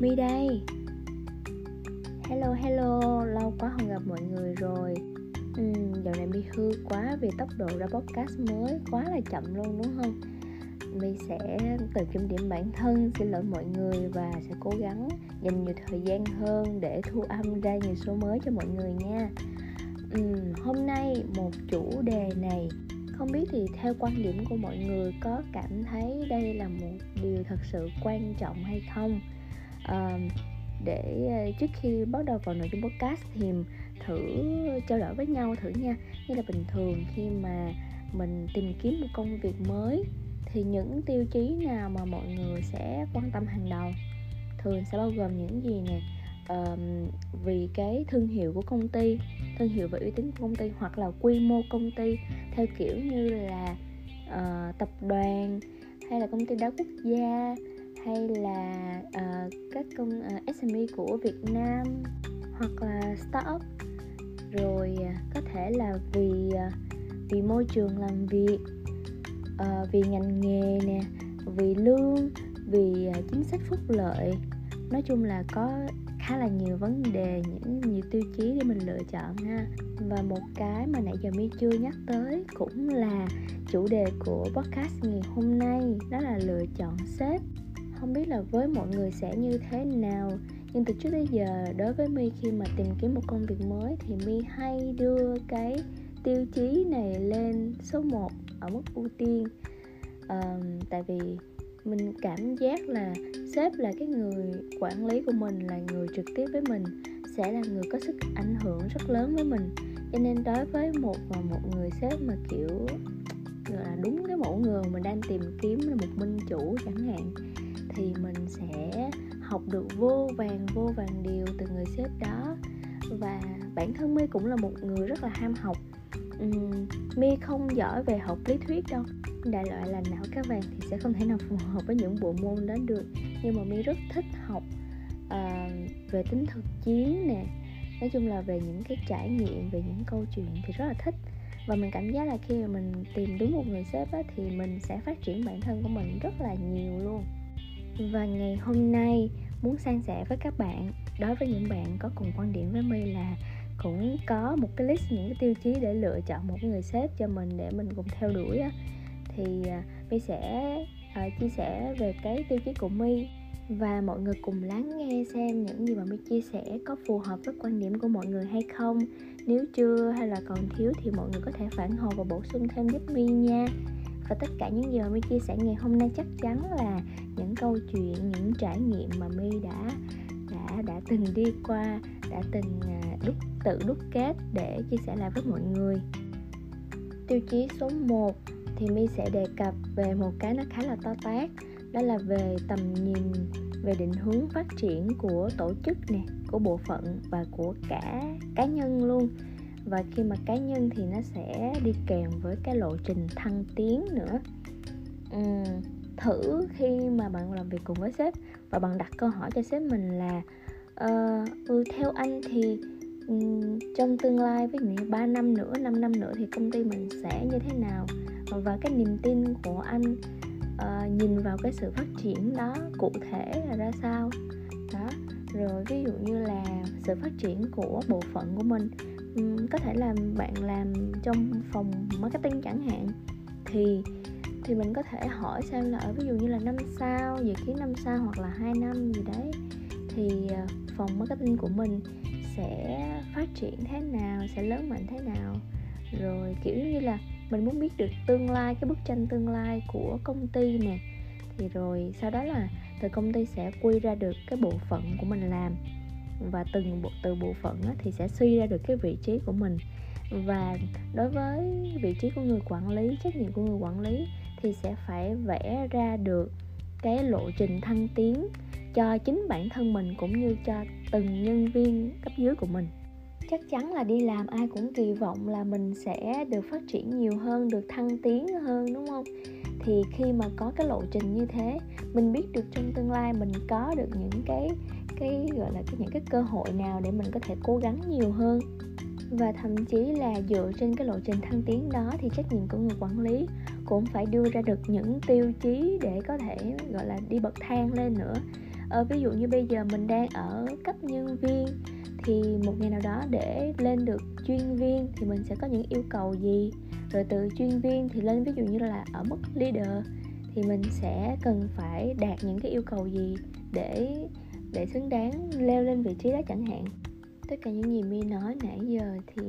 My đây. Hello hello, lâu quá không gặp mọi người rồi. Uhm, Dạo này My hư quá vì tốc độ ra podcast mới quá là chậm luôn đúng không? My sẽ tự kiểm điểm bản thân, xin lỗi mọi người và sẽ cố gắng dành nhiều thời gian hơn để thu âm ra nhiều số mới cho mọi người nha. Uhm, Hôm nay một chủ đề này không biết thì theo quan điểm của mọi người có cảm thấy đây là một điều thật sự quan trọng hay không? Uh, để ờ, trước khi bắt đầu vào nội dung podcast thì thử trao đổi với nhau thử nha. Như là bình thường khi mà mình tìm kiếm một công việc mới thì những tiêu chí nào mà mọi người sẽ quan tâm hàng đầu? Thường sẽ bao gồm những gì nè? Uh, vì cái thương hiệu của công ty thương hiệu và uy tín của công ty hoặc là quy mô công ty theo kiểu như là uh, tập đoàn hay là công ty đa quốc gia hay là uh, các công ờ, uh, SME của Việt Nam hoặc là startup? Rồi uh, có thể là vì uh, vì môi trường làm việc uh, vì ngành nghề nè vì lương vì uh, chính sách phúc lợi. Nói chung là có khá là nhiều vấn đề những nhiều tiêu chí để mình lựa chọn ha. Và một cái mà nãy giờ mi chưa nhắc tới cũng là chủ đề của podcast ngày hôm nay đó là lựa chọn sếp không biết là với mọi người sẽ như thế nào. Nhưng từ trước tới giờ đối với mi khi mà tìm kiếm một công việc mới thì mi hay đưa cái tiêu chí này lên số 1 ở mức ưu tiên. À, tại vì mình cảm giác là sếp là cái người quản lý của mình là người trực tiếp với mình sẽ là người có sức ảnh hưởng rất lớn với mình. Cho nên đối với một và một người sếp mà kiểu gọi là đúng cái mẫu người mà mình đang tìm kiếm là một minh chủ chẳng hạn thì mình sẽ học được vô vàng vô vàng điều từ người sếp đó. Và bản thân my cũng là một người rất là ham học. Um, my không giỏi về học lý thuyết đâu. Đại loại là não cá vàng thì sẽ không thể nào phù hợp với những bộ môn đó được. Nhưng mà my rất thích học uh, về tính thực chiến nè. Nói chung là về những cái trải nghiệm về những câu chuyện thì rất là thích. Và mình cảm giác là khi mà mình tìm đúng một người sếp á, thì mình sẽ phát triển bản thân của mình rất là nhiều luôn và ngày hôm nay muốn san sẻ với các bạn đối với những bạn có cùng quan điểm với my là cũng có một cái list những cái tiêu chí để lựa chọn một người sếp cho mình để mình cùng theo đuổi á. Thì à, my sẽ uh, chia sẻ về cái tiêu chí của my và mọi người cùng lắng nghe xem những gì mà my chia sẻ có phù hợp với quan điểm của mọi người hay không. Nếu chưa hay là còn thiếu thì mọi người có thể phản hồi và bổ sung thêm giúp my nha và tất cả những gì mà my chia sẻ ngày hôm nay chắc chắn là những câu chuyện, những trải nghiệm mà my đã đã đã từng đi qua, đã từng à, đúc, tự đúc kết để chia sẻ lại với mọi người. Tiêu chí số 1 thì my sẽ đề cập về một cái nó khá là to tát, đó là về tầm nhìn, về định hướng phát triển của tổ chức nè, của bộ phận và của cả cá nhân luôn và khi mà cá nhân thì nó sẽ đi kèm với cái lộ trình thăng tiến nữa. Uhm, thử khi mà bạn làm việc cùng với sếp và bạn đặt câu hỏi cho sếp mình là ờ, ừ, theo anh thì um, trong tương lai với những 3 năm nữa 5 năm nữa thì công ty mình sẽ như thế nào? Và cái niềm tin của anh uh, nhìn vào cái sự phát triển đó cụ thể là ra sao? Đó rồi ví dụ như là sự phát triển của bộ phận của mình um, có thể là bạn làm trong phòng marketing chẳng hạn thì thì mình có thể hỏi xem là ở ví dụ như là năm sau dự kiến năm sau hoặc là hai năm gì đấy thì ờ, phòng marketing của mình sẽ phát triển thế nào sẽ lớn mạnh thế nào. Rồi kiểu như là mình muốn biết được tương lai cái bức tranh tương lai của công ty nè. Thì rồi sau đó là từ công ty sẽ quy ra được cái bộ phận của mình làm và từng bộ, từ bộ phận thì sẽ suy ra được cái vị trí của mình. Và đối với vị trí của người quản lý, trách nhiệm của người quản lý, thì sẽ phải vẽ ra được cái lộ trình thăng tiến cho chính bản thân mình cũng như cho từng nhân viên cấp dưới của mình. Chắc chắn là đi làm ai cũng kỳ vọng là mình sẽ được phát triển nhiều hơn, được thăng tiến hơn, đúng không? Thì khi mà có cái lộ trình như thế, mình biết được trong tương lai mình có được những cái cái gọi là cái những cái cơ hội nào để mình có thể cố gắng nhiều hơn. Và thậm chí là dựa trên cái lộ trình thăng tiến đó thì trách nhiệm của người quản lý cũng phải đưa ra được những tiêu chí để có thể gọi là đi bậc thang lên nữa. Ờ, ví dụ như bây giờ mình đang ở cấp nhân viên thì một ngày nào đó để lên được chuyên viên thì mình sẽ có những yêu cầu gì? Rồi từ chuyên viên thì lên ví dụ như là ở mức leader thì mình sẽ cần phải đạt những cái yêu cầu gì để để xứng đáng leo lên vị trí đó chẳng hạn. Tất cả những gì mi nói nãy giờ thì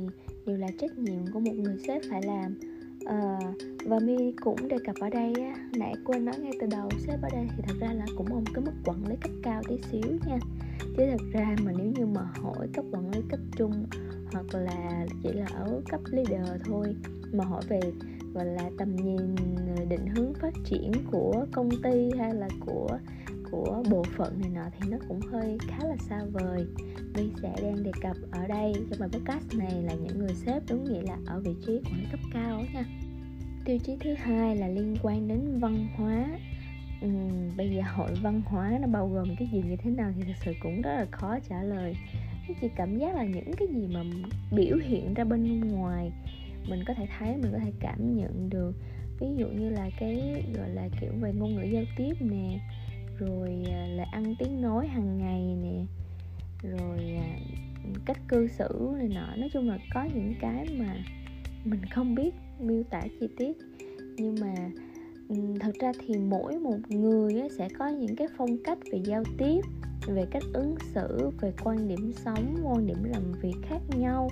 đều là trách nhiệm của một người sếp phải làm. À, và mi cũng đề cập ở đây á, nãy quên nói ngay từ đầu sếp ở đây thì thật ra là cũng một cái mức quản lý cấp cao tí xíu nha. Chứ thật ra mà nếu như mà hỏi cấp quản lý cấp trung hoặc là chỉ là ở cấp leader thôi mà hỏi về gọi là tầm nhìn ờ, định hướng phát triển của công ty hay là của của bộ phận này nọ thì nó cũng hơi khá là xa vời. My sẽ đang đề cập ở đây trong bài podcast này là những người sếp đúng nghĩa là ở vị trí quản lý cấp cao nha. Tiêu chí thứ hai là liên quan đến văn hóa. Ừ, bây giờ hội văn hóa nó bao gồm cái gì như thế nào thì thật sự cũng rất là khó trả lời. Chỉ cảm giác là những cái gì mà biểu hiện ra bên ngoài mình có thể thấy mình có thể cảm nhận được. Ví dụ như là cái gọi là kiểu về ngôn ngữ giao tiếp nè rồi là ăn tiếng nói hàng ngày nè. Rồi à, cách cư xử này nọ. Nói chung là có những cái mà mình không biết miêu tả chi tiết. Nhưng mà ừ, thật ra thì mỗi một người sẽ có những cái phong cách về giao tiếp, về cách ứng xử, về quan điểm sống, quan điểm làm việc khác nhau.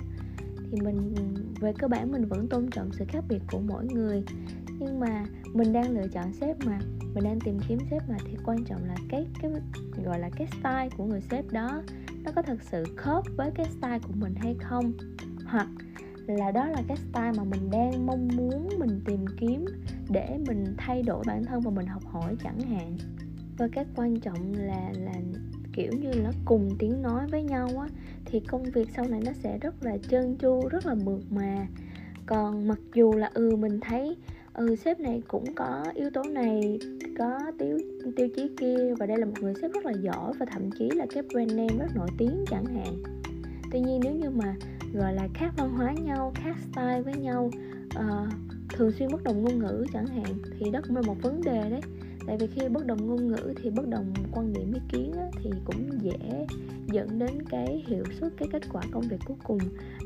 Thì mình ừ, về cơ bản mình vẫn tôn trọng sự khác biệt của mỗi người. Nhưng mà mình đang lựa chọn sếp mà mình đang tìm kiếm sếp mà thì quan trọng là cái cái, gọi là cái style của người sếp đó, nó có thật sự khớp với cái style của mình hay không? Hoặc là đó là cái style mà mình đang mong muốn mình tìm kiếm để mình thay đổi bản thân và mình học hỏi chẳng hạn. Và cái quan trọng là là kiểu như là cùng tiếng nói với nhau á, thì công việc sau này nó sẽ rất là trơn tru, rất là mượt mà. Còn mặc dù là ừ mình thấy ừ sếp này cũng có yếu tố này có tiêu tiêu chí kia và đây là một người sếp rất là giỏi và thậm chí là cái brand name rất nổi tiếng chẳng hạn. Tuy nhiên nếu như mà gọi là khác văn hóa nhau khác style với nhau uh, thường xuyên bất đồng ngôn ngữ chẳng hạn thì đó cũng là một vấn đề đấy. Tại vì khi bất đồng ngôn ngữ thì bất đồng quan điểm ý kiến á, thì cũng dễ dẫn đến cái hiệu suất cái kết quả công việc cuối cùng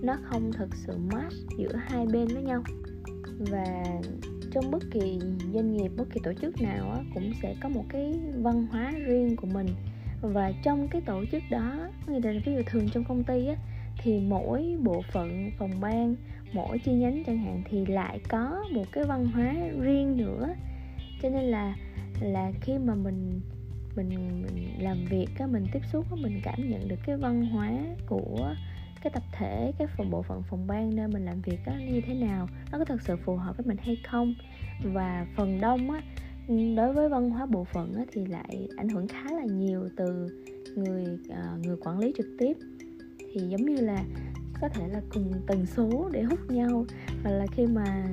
nó không thực sự match giữa hai bên với nhau. Và trong bất kỳ doanh nghiệp bất kỳ tổ chức nào á, cũng sẽ có một cái văn hóa riêng của mình. Và trong cái tổ chức đó như là ví dụ thường trong công ty á, thì mỗi bộ phận phòng ban mỗi chi nhánh chẳng hạn thì lại có một cái văn hóa riêng nữa. Cho nên là là khi mà mình mình, mình làm việc á mình tiếp xúc á mình cảm nhận được cái văn hóa của cái tập thể cái phòng bộ phận phòng ban nơi mình làm việc á như thế nào? Nó có thật sự phù hợp với mình hay không? Và phần đông á đối với văn hóa bộ phận á, thì lại ảnh hưởng khá là nhiều từ người uh, người quản lý trực tiếp. Thì giống như là có thể là cùng tần số để hút nhau hoặc là khi mà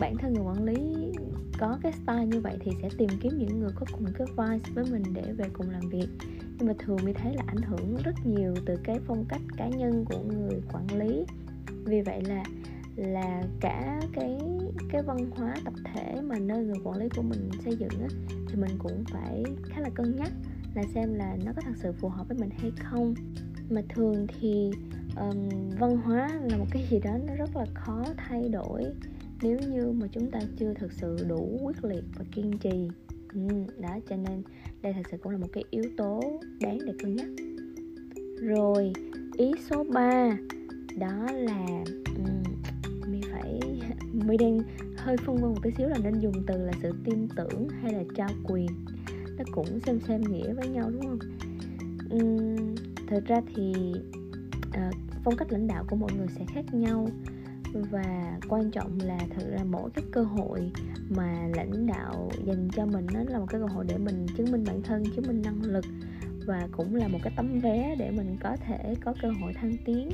bản thân người quản lý có cái style như vậy thì sẽ tìm kiếm những người có cùng cái vibe với mình để về cùng làm việc nhưng mà thường mình thấy là ảnh hưởng rất nhiều từ cái phong cách cá nhân của người quản lý. Vì vậy là là cả cái cái văn hóa tập thể mà nơi người quản lý của mình xây dựng á, thì mình cũng phải khá là cân nhắc là xem là nó có thật sự phù hợp với mình hay không. Mà thường thì um, văn hóa là một cái gì đó nó rất là khó thay đổi nếu như mà chúng ta chưa thực sự đủ quyết liệt và kiên trì. Ừ, đó cho nên đây thật sự cũng là một cái yếu tố đáng để cân nhắc. Rồi ý số 3 đó là um, mi phải mi đang hơi phân vân một tí xíu là nên dùng từ là sự tin tưởng hay là trao quyền. Nó cũng xem xem nghĩa với nhau đúng không? Um, thật ra thì uh, phong cách lãnh đạo của mọi người sẽ khác nhau và quan trọng là thực ra mỗi cái cơ hội mà lãnh đạo dành cho mình nó là một cái cơ hội để mình chứng minh bản thân, chứng minh năng lực và cũng là một cái tấm vé để mình có thể có cơ hội thăng tiến.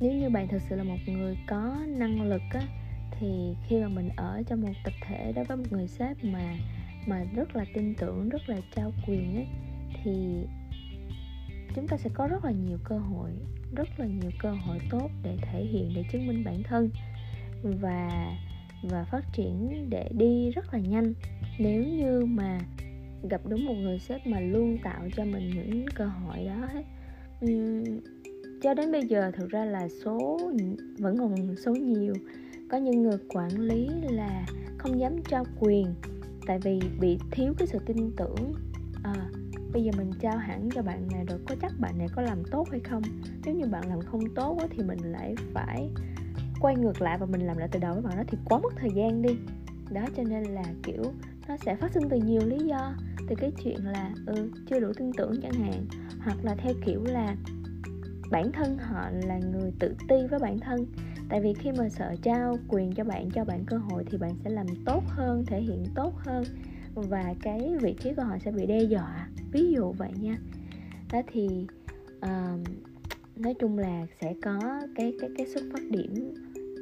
Nếu như bạn thực sự là một người có năng lực á, thì khi mà mình ở trong một tập thể đối với một người sếp mà mà rất là tin tưởng, rất là trao quyền ấy thì chúng ta sẽ có rất là nhiều cơ hội rất là nhiều cơ hội tốt để thể hiện để chứng minh bản thân và và phát triển để đi rất là nhanh. Nếu như mà gặp đúng một người sếp mà luôn tạo cho mình những cơ hội đó hết. Uhm, cho đến bây giờ thực ra là số vẫn còn số nhiều. Có những người quản lý là không dám trao quyền tại vì bị thiếu cái sự tin tưởng à, bây giờ mình trao hẳn cho bạn này rồi, có chắc bạn này có làm tốt hay không? Nếu như bạn làm không tốt quá thì mình lại phải quay ngược lại và mình làm lại từ đầu với bạn đó thì quá mất thời gian đi. Đó, cho nên là, kiểu, nó sẽ phát sinh từ nhiều lý do. Từ cái chuyện là ừ chưa đủ tin tưởng chẳng hạn, hoặc là theo kiểu là bản thân họ là người tự ti với bản thân. Tại vì khi mà sợ trao quyền cho bạn cho bạn cơ hội thì bạn sẽ làm tốt hơn, thể hiện tốt hơn và cái vị trí của họ sẽ bị đe dọa ví dụ vậy nha. Đó thì uh, nói chung là sẽ có cái cái cái xuất phát điểm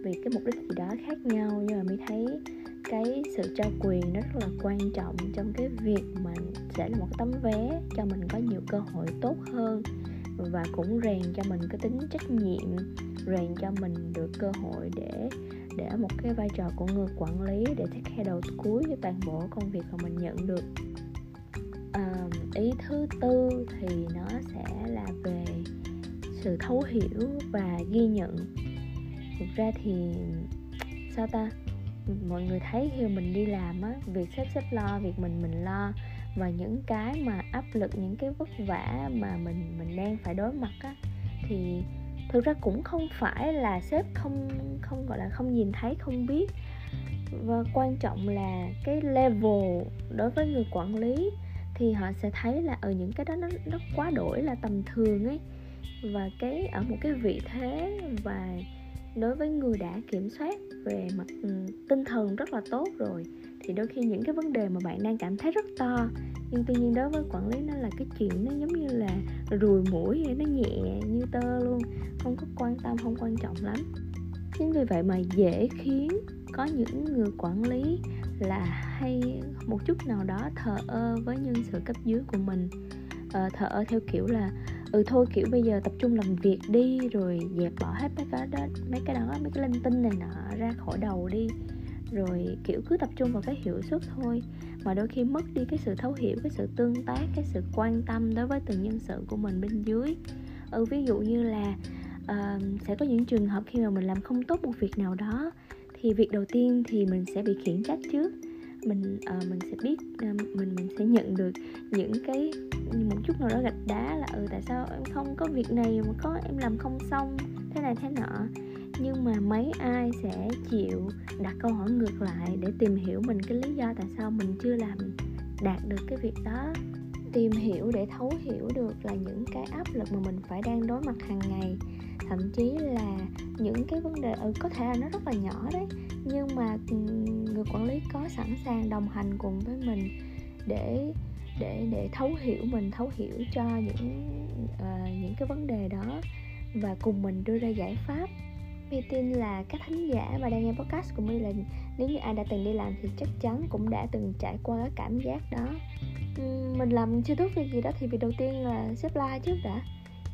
vì cái mục đích gì đó khác nhau nhưng mà mới thấy cái sự trao quyền nó rất là quan trọng trong cái việc mà sẽ là một tấm vé cho mình có nhiều cơ hội tốt hơn và cũng rèn cho mình cái tính trách nhiệm rèn cho mình được cơ hội để để một cái vai trò của người quản lý để take care đầu cuối cho toàn bộ công việc mà mình nhận được ý thứ tư thì nó sẽ là về sự thấu hiểu và ghi nhận. Thực ra thì, sao ta? Mọi người thấy khi mình đi làm á, việc sếp xếp lo, việc mình mình lo, và những cái mà áp lực, những cái vất vả mà mình mình đang phải đối mặt á, thì thực ra cũng không phải là sếp không không, gọi là không nhìn thấy, không biết. Và quan trọng là cái level đối với người quản lý thì họ sẽ thấy là ở những cái đó nó nó quá đổi là tầm thường ấy. Và cái, ở một cái vị thế và đối với người đã kiểm soát về mặt ừ, tinh thần rất là tốt rồi, thì đôi khi những cái vấn đề mà bạn đang cảm thấy rất to. Nhưng tuy nhiên đối với quản lý nó là cái chuyện nó giống như là rùi mũi vậy, nó nhẹ như tơ luôn, không có quan tâm, không quan trọng lắm. Chính vì vậy mà dễ khiến có những người quản lý là hay một chút nào đó thờ ơ với nhân sự cấp dưới của mình. À, thờ ơ theo kiểu là ừ thôi kiểu bây giờ tập trung làm việc đi rồi dẹp bỏ hết mấy cái đó mấy cái đó mấy cái linh tinh này nọ ra khỏi đầu đi. Rồi kiểu cứ tập trung vào cái hiệu suất thôi. Mà đôi khi mất đi cái sự thấu hiểu cái sự tương tác cái sự quan tâm đối với từng nhân sự của mình bên dưới. Ừ ví dụ như là uh, sẽ có những trường hợp khi mà mình làm không tốt một việc nào đó thì việc đầu tiên thì mình sẽ bị khiển trách trước. Mình uh, mình sẽ biết uh, mình mình sẽ nhận được những cái một chút nào đó gạch đá là ừ tại sao em không có việc này mà có em làm không xong thế này thế nọ. Nhưng mà mấy ai sẽ chịu đặt câu hỏi ngược lại để tìm hiểu mình cái lý do tại sao mình chưa làm đạt được cái việc đó? Tìm hiểu để thấu hiểu được là những cái áp lực mà mình phải đang đối mặt hàng ngày thậm chí là những cái vấn đề ừ, có thể là nó rất là nhỏ đấy nhưng mà người quản lý có sẵn sàng đồng hành cùng với mình để để để thấu hiểu mình thấu hiểu cho những uh, những cái vấn đề đó và cùng mình đưa ra giải pháp. My tin là các thính giả mà đang nghe podcast của My là nếu như ai đã từng đi làm thì chắc chắn cũng đã từng trải qua cái cảm giác đó. Mình làm chưa tốt việc gì đó thì việc đầu tiên là xếp like trước đã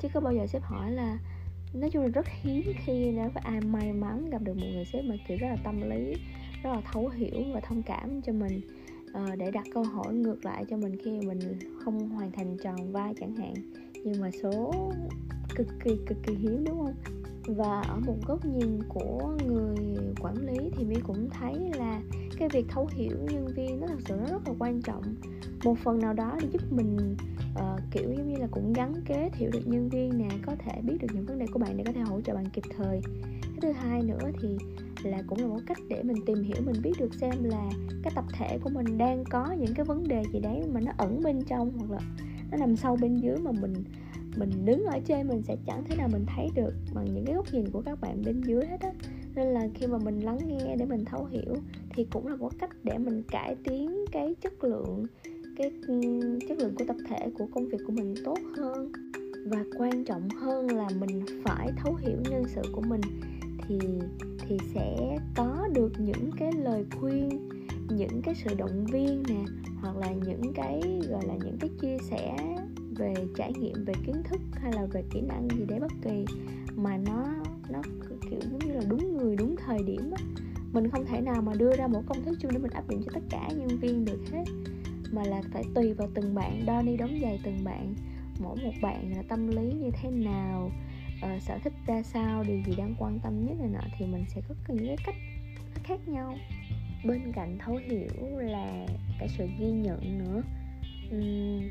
chứ có bao giờ sếp hỏi là nói chung là rất hiếm khi nếu phải ai may mắn gặp được một người sếp mà kiểu rất là tâm lý rất là thấu hiểu và thông cảm cho mình uh, để đặt câu hỏi ngược lại cho mình khi mình không hoàn thành tròn vai chẳng hạn. Nhưng mà số cực kỳ cực kỳ hiếm đúng không? Và ở một góc nhìn của người quản lý thì mi cũng thấy là cái việc thấu hiểu nhân viên nó thật sự nó rất là quan trọng. Một phần nào đó để giúp mình uh, kiểu giống như là cũng gắn kết hiểu được nhân viên nè có thể biết được những vấn đề của bạn để có thể hỗ trợ bạn kịp thời. Cái thứ hai nữa thì là cũng là một cách để mình tìm hiểu mình biết được xem là cái tập thể của mình đang có những cái vấn đề gì đấy mà nó ẩn bên trong hoặc là nó nằm sâu bên dưới mà mình mình đứng ở trên mình sẽ chẳng thể nào mình thấy được bằng những cái góc nhìn của các bạn bên dưới hết á. Nên là khi mà mình lắng nghe để mình thấu hiểu thì cũng là một cách để mình cải tiến cái chất lượng cái ừ, chất lượng của tập thể, của công việc của mình tốt hơn. Và quan trọng hơn là mình phải thấu hiểu nhân sự của mình thì thì sẽ có được những cái lời khuyên, những cái sự động viên nè, hoặc là những cái, gọi là những cái chia sẻ về trải nghiệm, về kiến thức hay là về kỹ năng gì đấy bất kỳ mà nó nó kiểu giống như là đúng người, đúng thời điểm á. Mình không thể nào mà đưa ra một công thức chung để mình áp dụng cho tất cả nhân viên được hết mà là phải tùy vào từng bạn đo đi đóng giày từng bạn. Mỗi một bạn là tâm lý như thế nào uh, sở thích ra sao điều gì đang quan tâm nhất này nọ thì mình sẽ có những cái cách khác nhau. Bên cạnh thấu hiểu là cái sự ghi nhận nữa. Uhm,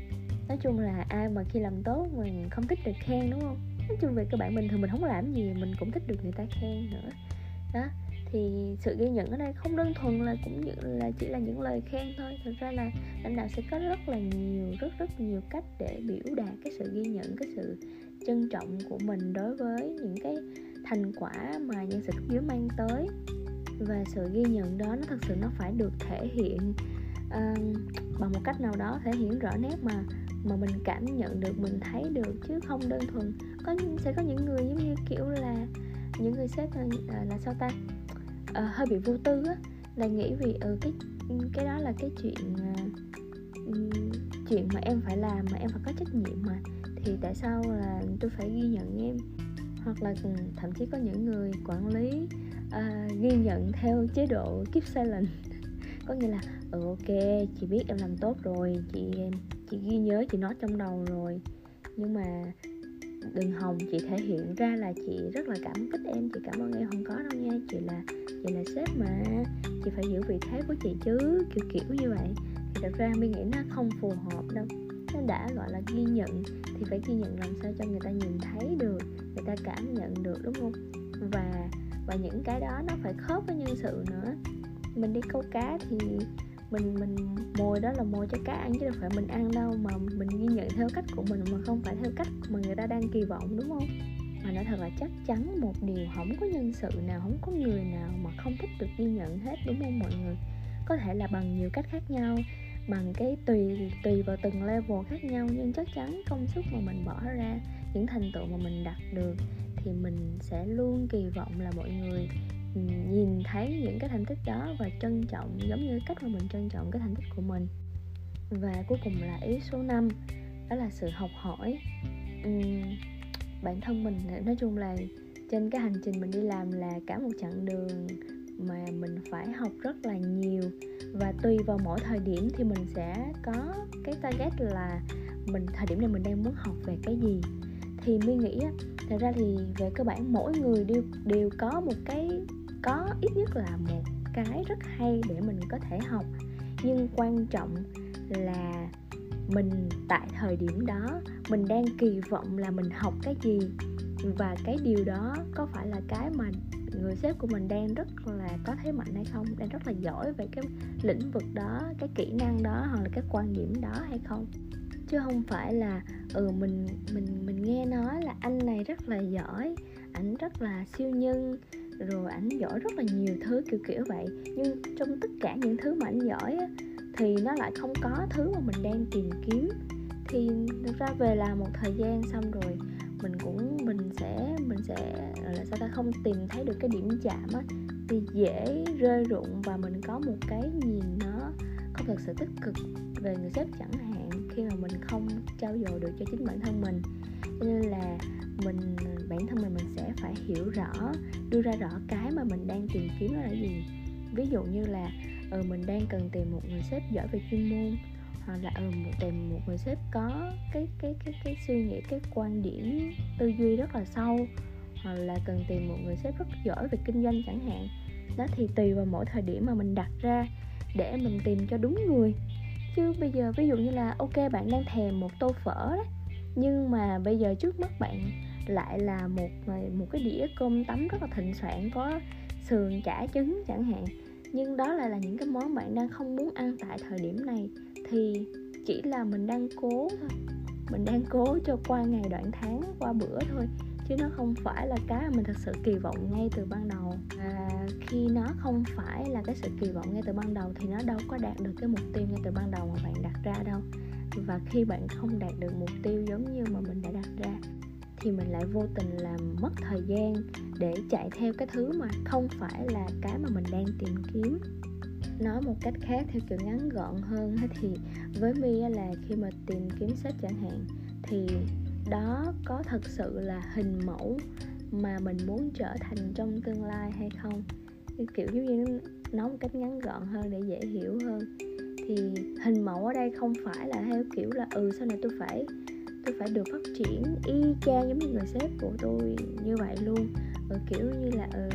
nói chung là ai mà khi làm tốt mình không thích được khen đúng không? Nói chung về cơ bản bình thường mình không làm gì mình cũng thích được người ta khen nữa. Đó thì sự ghi nhận ở đây không đơn thuần là cũng như là chỉ là những lời khen thôi. Thực ra là lãnh đạo sẽ có rất là nhiều rất rất nhiều cách để biểu đạt cái sự ghi nhận cái sự trân trọng của mình đối với những cái thành quả mà nhân sự cấp dưới mang tới. Và sự ghi nhận đó nó thật sự nó phải được thể hiện uh, bằng một cách nào đó thể hiện rõ nét mà mà mình cảm nhận được mình thấy được chứ không đơn thuần. Có sẽ có những người giống như kiểu là những người sếp là, ờ, là, sao ta? Uh, hơi bị vô tư á. Là nghĩ vì ừ cái ừ, cái đó là cái chuyện uh, chuyện mà em phải làm mà em phải có trách nhiệm mà. Thì tại sao là tôi phải ghi nhận em? Hoặc là ừ, thậm chí có những người quản lý uh, ghi nhận theo chế độ keep silent có nghĩa là ừ ok chị biết em làm tốt rồi chị chị ghi nhớ chị nói trong đầu rồi. Nhưng mà đừng hòng chị thể hiện ra là chị rất là cảm kích em, chị cảm ơn em, không có đâu nha, chị là chị là sếp mà. Chị phải giữ vị thế của chị chứ, kiểu kiểu như vậy. Thì thật ra mi nghĩ nó không phù hợp đâu. Nó đã, gọi là, ghi nhận thì phải ghi nhận làm sao cho người ta nhìn thấy được, người ta cảm nhận được, đúng không? Và và những cái đó nó phải khớp với nhân sự nữa. Mình đi câu cá thì mình mình mồi đó là mồi cho cá ăn chứ đâu phải mình ăn đâu, mà mình ghi nhận theo cách của mình mà không phải theo cách mà người ta đang kỳ vọng, đúng không? Mà nói thật là chắc chắn một điều, không có nhân sự nào, không có người nào mà không thích được ghi nhận hết, đúng không mọi người? Có thể là bằng nhiều cách khác nhau, bằng cái tùy tùy vào từng level khác nhau, nhưng chắc chắn công sức mà mình bỏ ra, những thành tựu mà mình đạt được thì mình sẽ luôn kỳ vọng là mọi người nhìn thấy những cái thành tích đó và trân trọng giống như cách mà mình trân trọng cái thành tích của mình. Và cuối cùng là ý số 5 đó là sự học hỏi. Uhm, bản thân mình nói chung là trên cái hành trình mình đi làm là cả một chặng đường mà mình phải học rất là nhiều. Và tùy vào mỗi thời điểm thì mình sẽ có cái target là mình thời điểm này mình đang muốn học về cái gì. Thì mới nghĩ á thật ra thì về cơ bản mỗi người đều đều có một cái có ít nhất là một cái rất hay để mình có thể học. Nhưng quan trọng là mình tại thời điểm đó, mình đang kỳ vọng là mình học cái gì. Và cái điều đó có phải là cái mà người sếp của mình đang rất là có thế mạnh hay không? Đang rất là giỏi về cái lĩnh vực đó, cái kỹ năng đó hoặc là cái quan điểm đó hay không? Chứ không phải là ừ mình mình mình nghe nói là anh này rất là giỏi, ảnh rất là siêu nhân rồi ảnh giỏi rất là nhiều thứ kiểu kiểu vậy. Nhưng trong tất cả những thứ mà ảnh giỏi á, thì nó lại không có thứ mà mình đang tìm kiếm. Thì thực ra về làm một thời gian xong rồi mình cũng mình sẽ mình sẽ là sao ta không tìm thấy được cái điểm chạm á thì dễ rơi rụng và mình có một cái nhìn nó không thật sự tích cực về người sếp chẳng hạn khi mà mình không trao dồi được cho chính bản thân mình. Cho nên là mình bản thân mình mình sẽ phải hiểu rõ đưa ra rõ cái mà mình đang tìm kiếm là gì. Ví dụ như là ừ, mình đang cần tìm một người sếp giỏi về chuyên môn hoặc là ừ, một tìm một người sếp có cái cái cái cái suy nghĩ cái quan điểm tư duy rất là sâu hoặc là cần tìm một người sếp rất giỏi về kinh doanh chẳng hạn. Đó thì tùy vào mỗi thời điểm mà mình đặt ra để mình tìm cho đúng người. Chứ bây giờ ví dụ như là ok bạn đang thèm một tô phở đấy nhưng mà bây giờ trước mắt bạn lại là một một cái đĩa cơm tấm rất là thịnh soạn, có sườn, chả trứng chẳng hạn. Nhưng đó lại là những cái món bạn đang không muốn ăn tại thời điểm này. Thì chỉ là mình đang cố thôi. Mình đang cố cho qua ngày đoạn tháng, qua bữa thôi. Chứ nó không phải là cái mà mình thật sự kỳ vọng ngay từ ban đầu. Và khi nó không phải là cái sự kỳ vọng ngay từ ban đầu thì nó đâu có đạt được cái mục tiêu ngay từ ban đầu mà bạn đặt ra đâu. Và khi bạn không đạt được mục tiêu giống như mà mình đã đặt ra thì mình lại vô tình làm mất thời gian để chạy theo cái thứ mà không phải là cái mà mình đang tìm kiếm. Nói một cách khác theo kiểu ngắn gọn hơn thì với mi là khi mà tìm kiếm sách chẳng hạn, thì đó có thật sự là hình mẫu mà mình muốn trở thành trong tương lai hay không? Kiểu giống như nói một cách ngắn gọn hơn để dễ hiểu hơn. Thì hình mẫu ở đây không phải là theo kiểu là ừ sau này tôi phải tôi phải được phát triển y chang giống như người sếp của tôi như vậy luôn. Rồi kiểu như là ừ,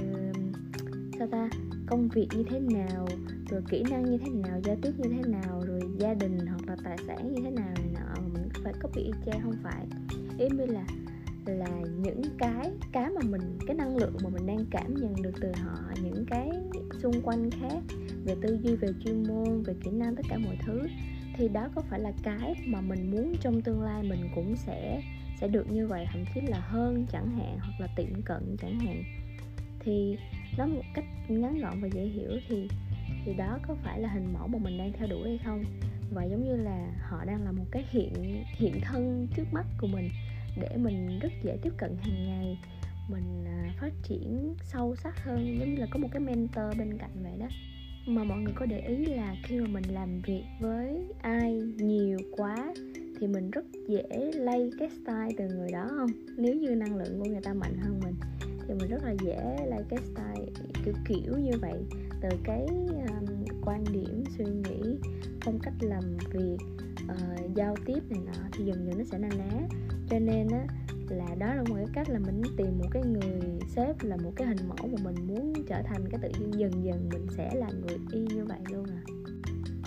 sao ta? Công việc như thế nào rồi kỹ năng như thế nào giao tiếp như thế nào rồi gia đình hoặc là tài sản như thế nào này nọ mình phải copy y chang không phải? Ý như là là những cái cái mà mình cái năng lượng mà mình đang cảm nhận được từ họ những cái xung quanh khác về tư duy về chuyên môn về kỹ năng tất cả mọi thứ thì đó có phải là cái mà mình muốn trong tương lai mình cũng sẽ sẽ được như vậy, thậm chí là hơn chẳng hạn, hoặc là tiệm cận chẳng hạn. Thì nói một cách ngắn gọn và dễ hiểu thì thì đó có phải là hình mẫu mà mình đang theo đuổi hay không? Và giống như là họ đang là một cái hiện hiện thân trước mắt của mình để mình rất dễ tiếp cận hàng ngày, mình à, phát triển sâu sắc hơn, giống như là có một cái mentor bên cạnh vậy đó mà mọi người có để ý là khi mà mình làm việc với ai nhiều quá thì mình rất dễ lay cái style từ người đó không? Nếu như năng lượng của người ta mạnh hơn mình thì mình rất là dễ lay cái style kiểu kiểu như vậy. Từ cái um, quan điểm suy nghĩ phong cách làm việc uh, giao tiếp này nọ thì dần dần nó sẽ na ná. Cho nên á là đó là một cái cách là mình tìm một cái người sếp là một cái hình mẫu mà mình muốn trở thành cái tự nhiên. Dần dần mình sẽ là người y như vậy luôn à.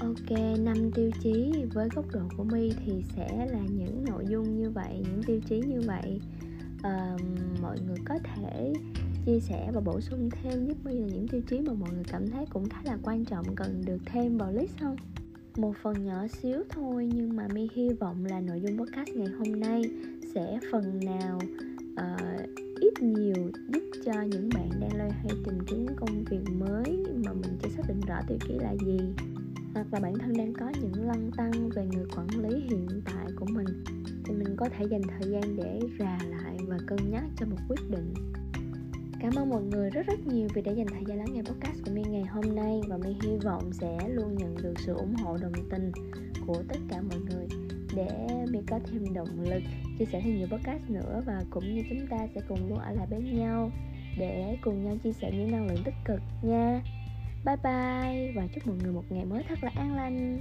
Ok, năm tiêu chí với góc độ của My thì sẽ là những nội dung như vậy, những tiêu chí như vậy. Uh, Mọi người có thể chia sẻ và bổ sung thêm giúp My là những tiêu chí mà mọi người cảm thấy cũng khá là quan trọng cần được thêm vào list không? Một phần nhỏ xíu thôi nhưng mà mi hy vọng là nội dung podcast ngày hôm nay sẽ phần nào uh, ít nhiều giúp cho những bạn đang loay hoay tìm kiếm công việc mới mà mình chưa xác định rõ tiêu chí là gì hoặc là bản thân đang có những lăn tăng về người quản lý hiện tại của mình. Thì mình có thể dành thời gian để rà lại và cân nhắc cho một quyết định. Cảm ơn mọi người rất rất nhiều vì đã dành thời gian lắng nghe podcast của My ngày hôm nay và My hy vọng sẽ luôn nhận được sự ủng hộ, đồng tình của tất cả mọi người. Để My có thêm động lực chia sẻ thêm nhiều podcast nữa và cũng như chúng ta sẽ cùng luôn ở lại bên nhau để cùng nhau chia sẻ những năng lượng tích cực nha. Bye bye và chúc mọi người một ngày mới thật là an lành.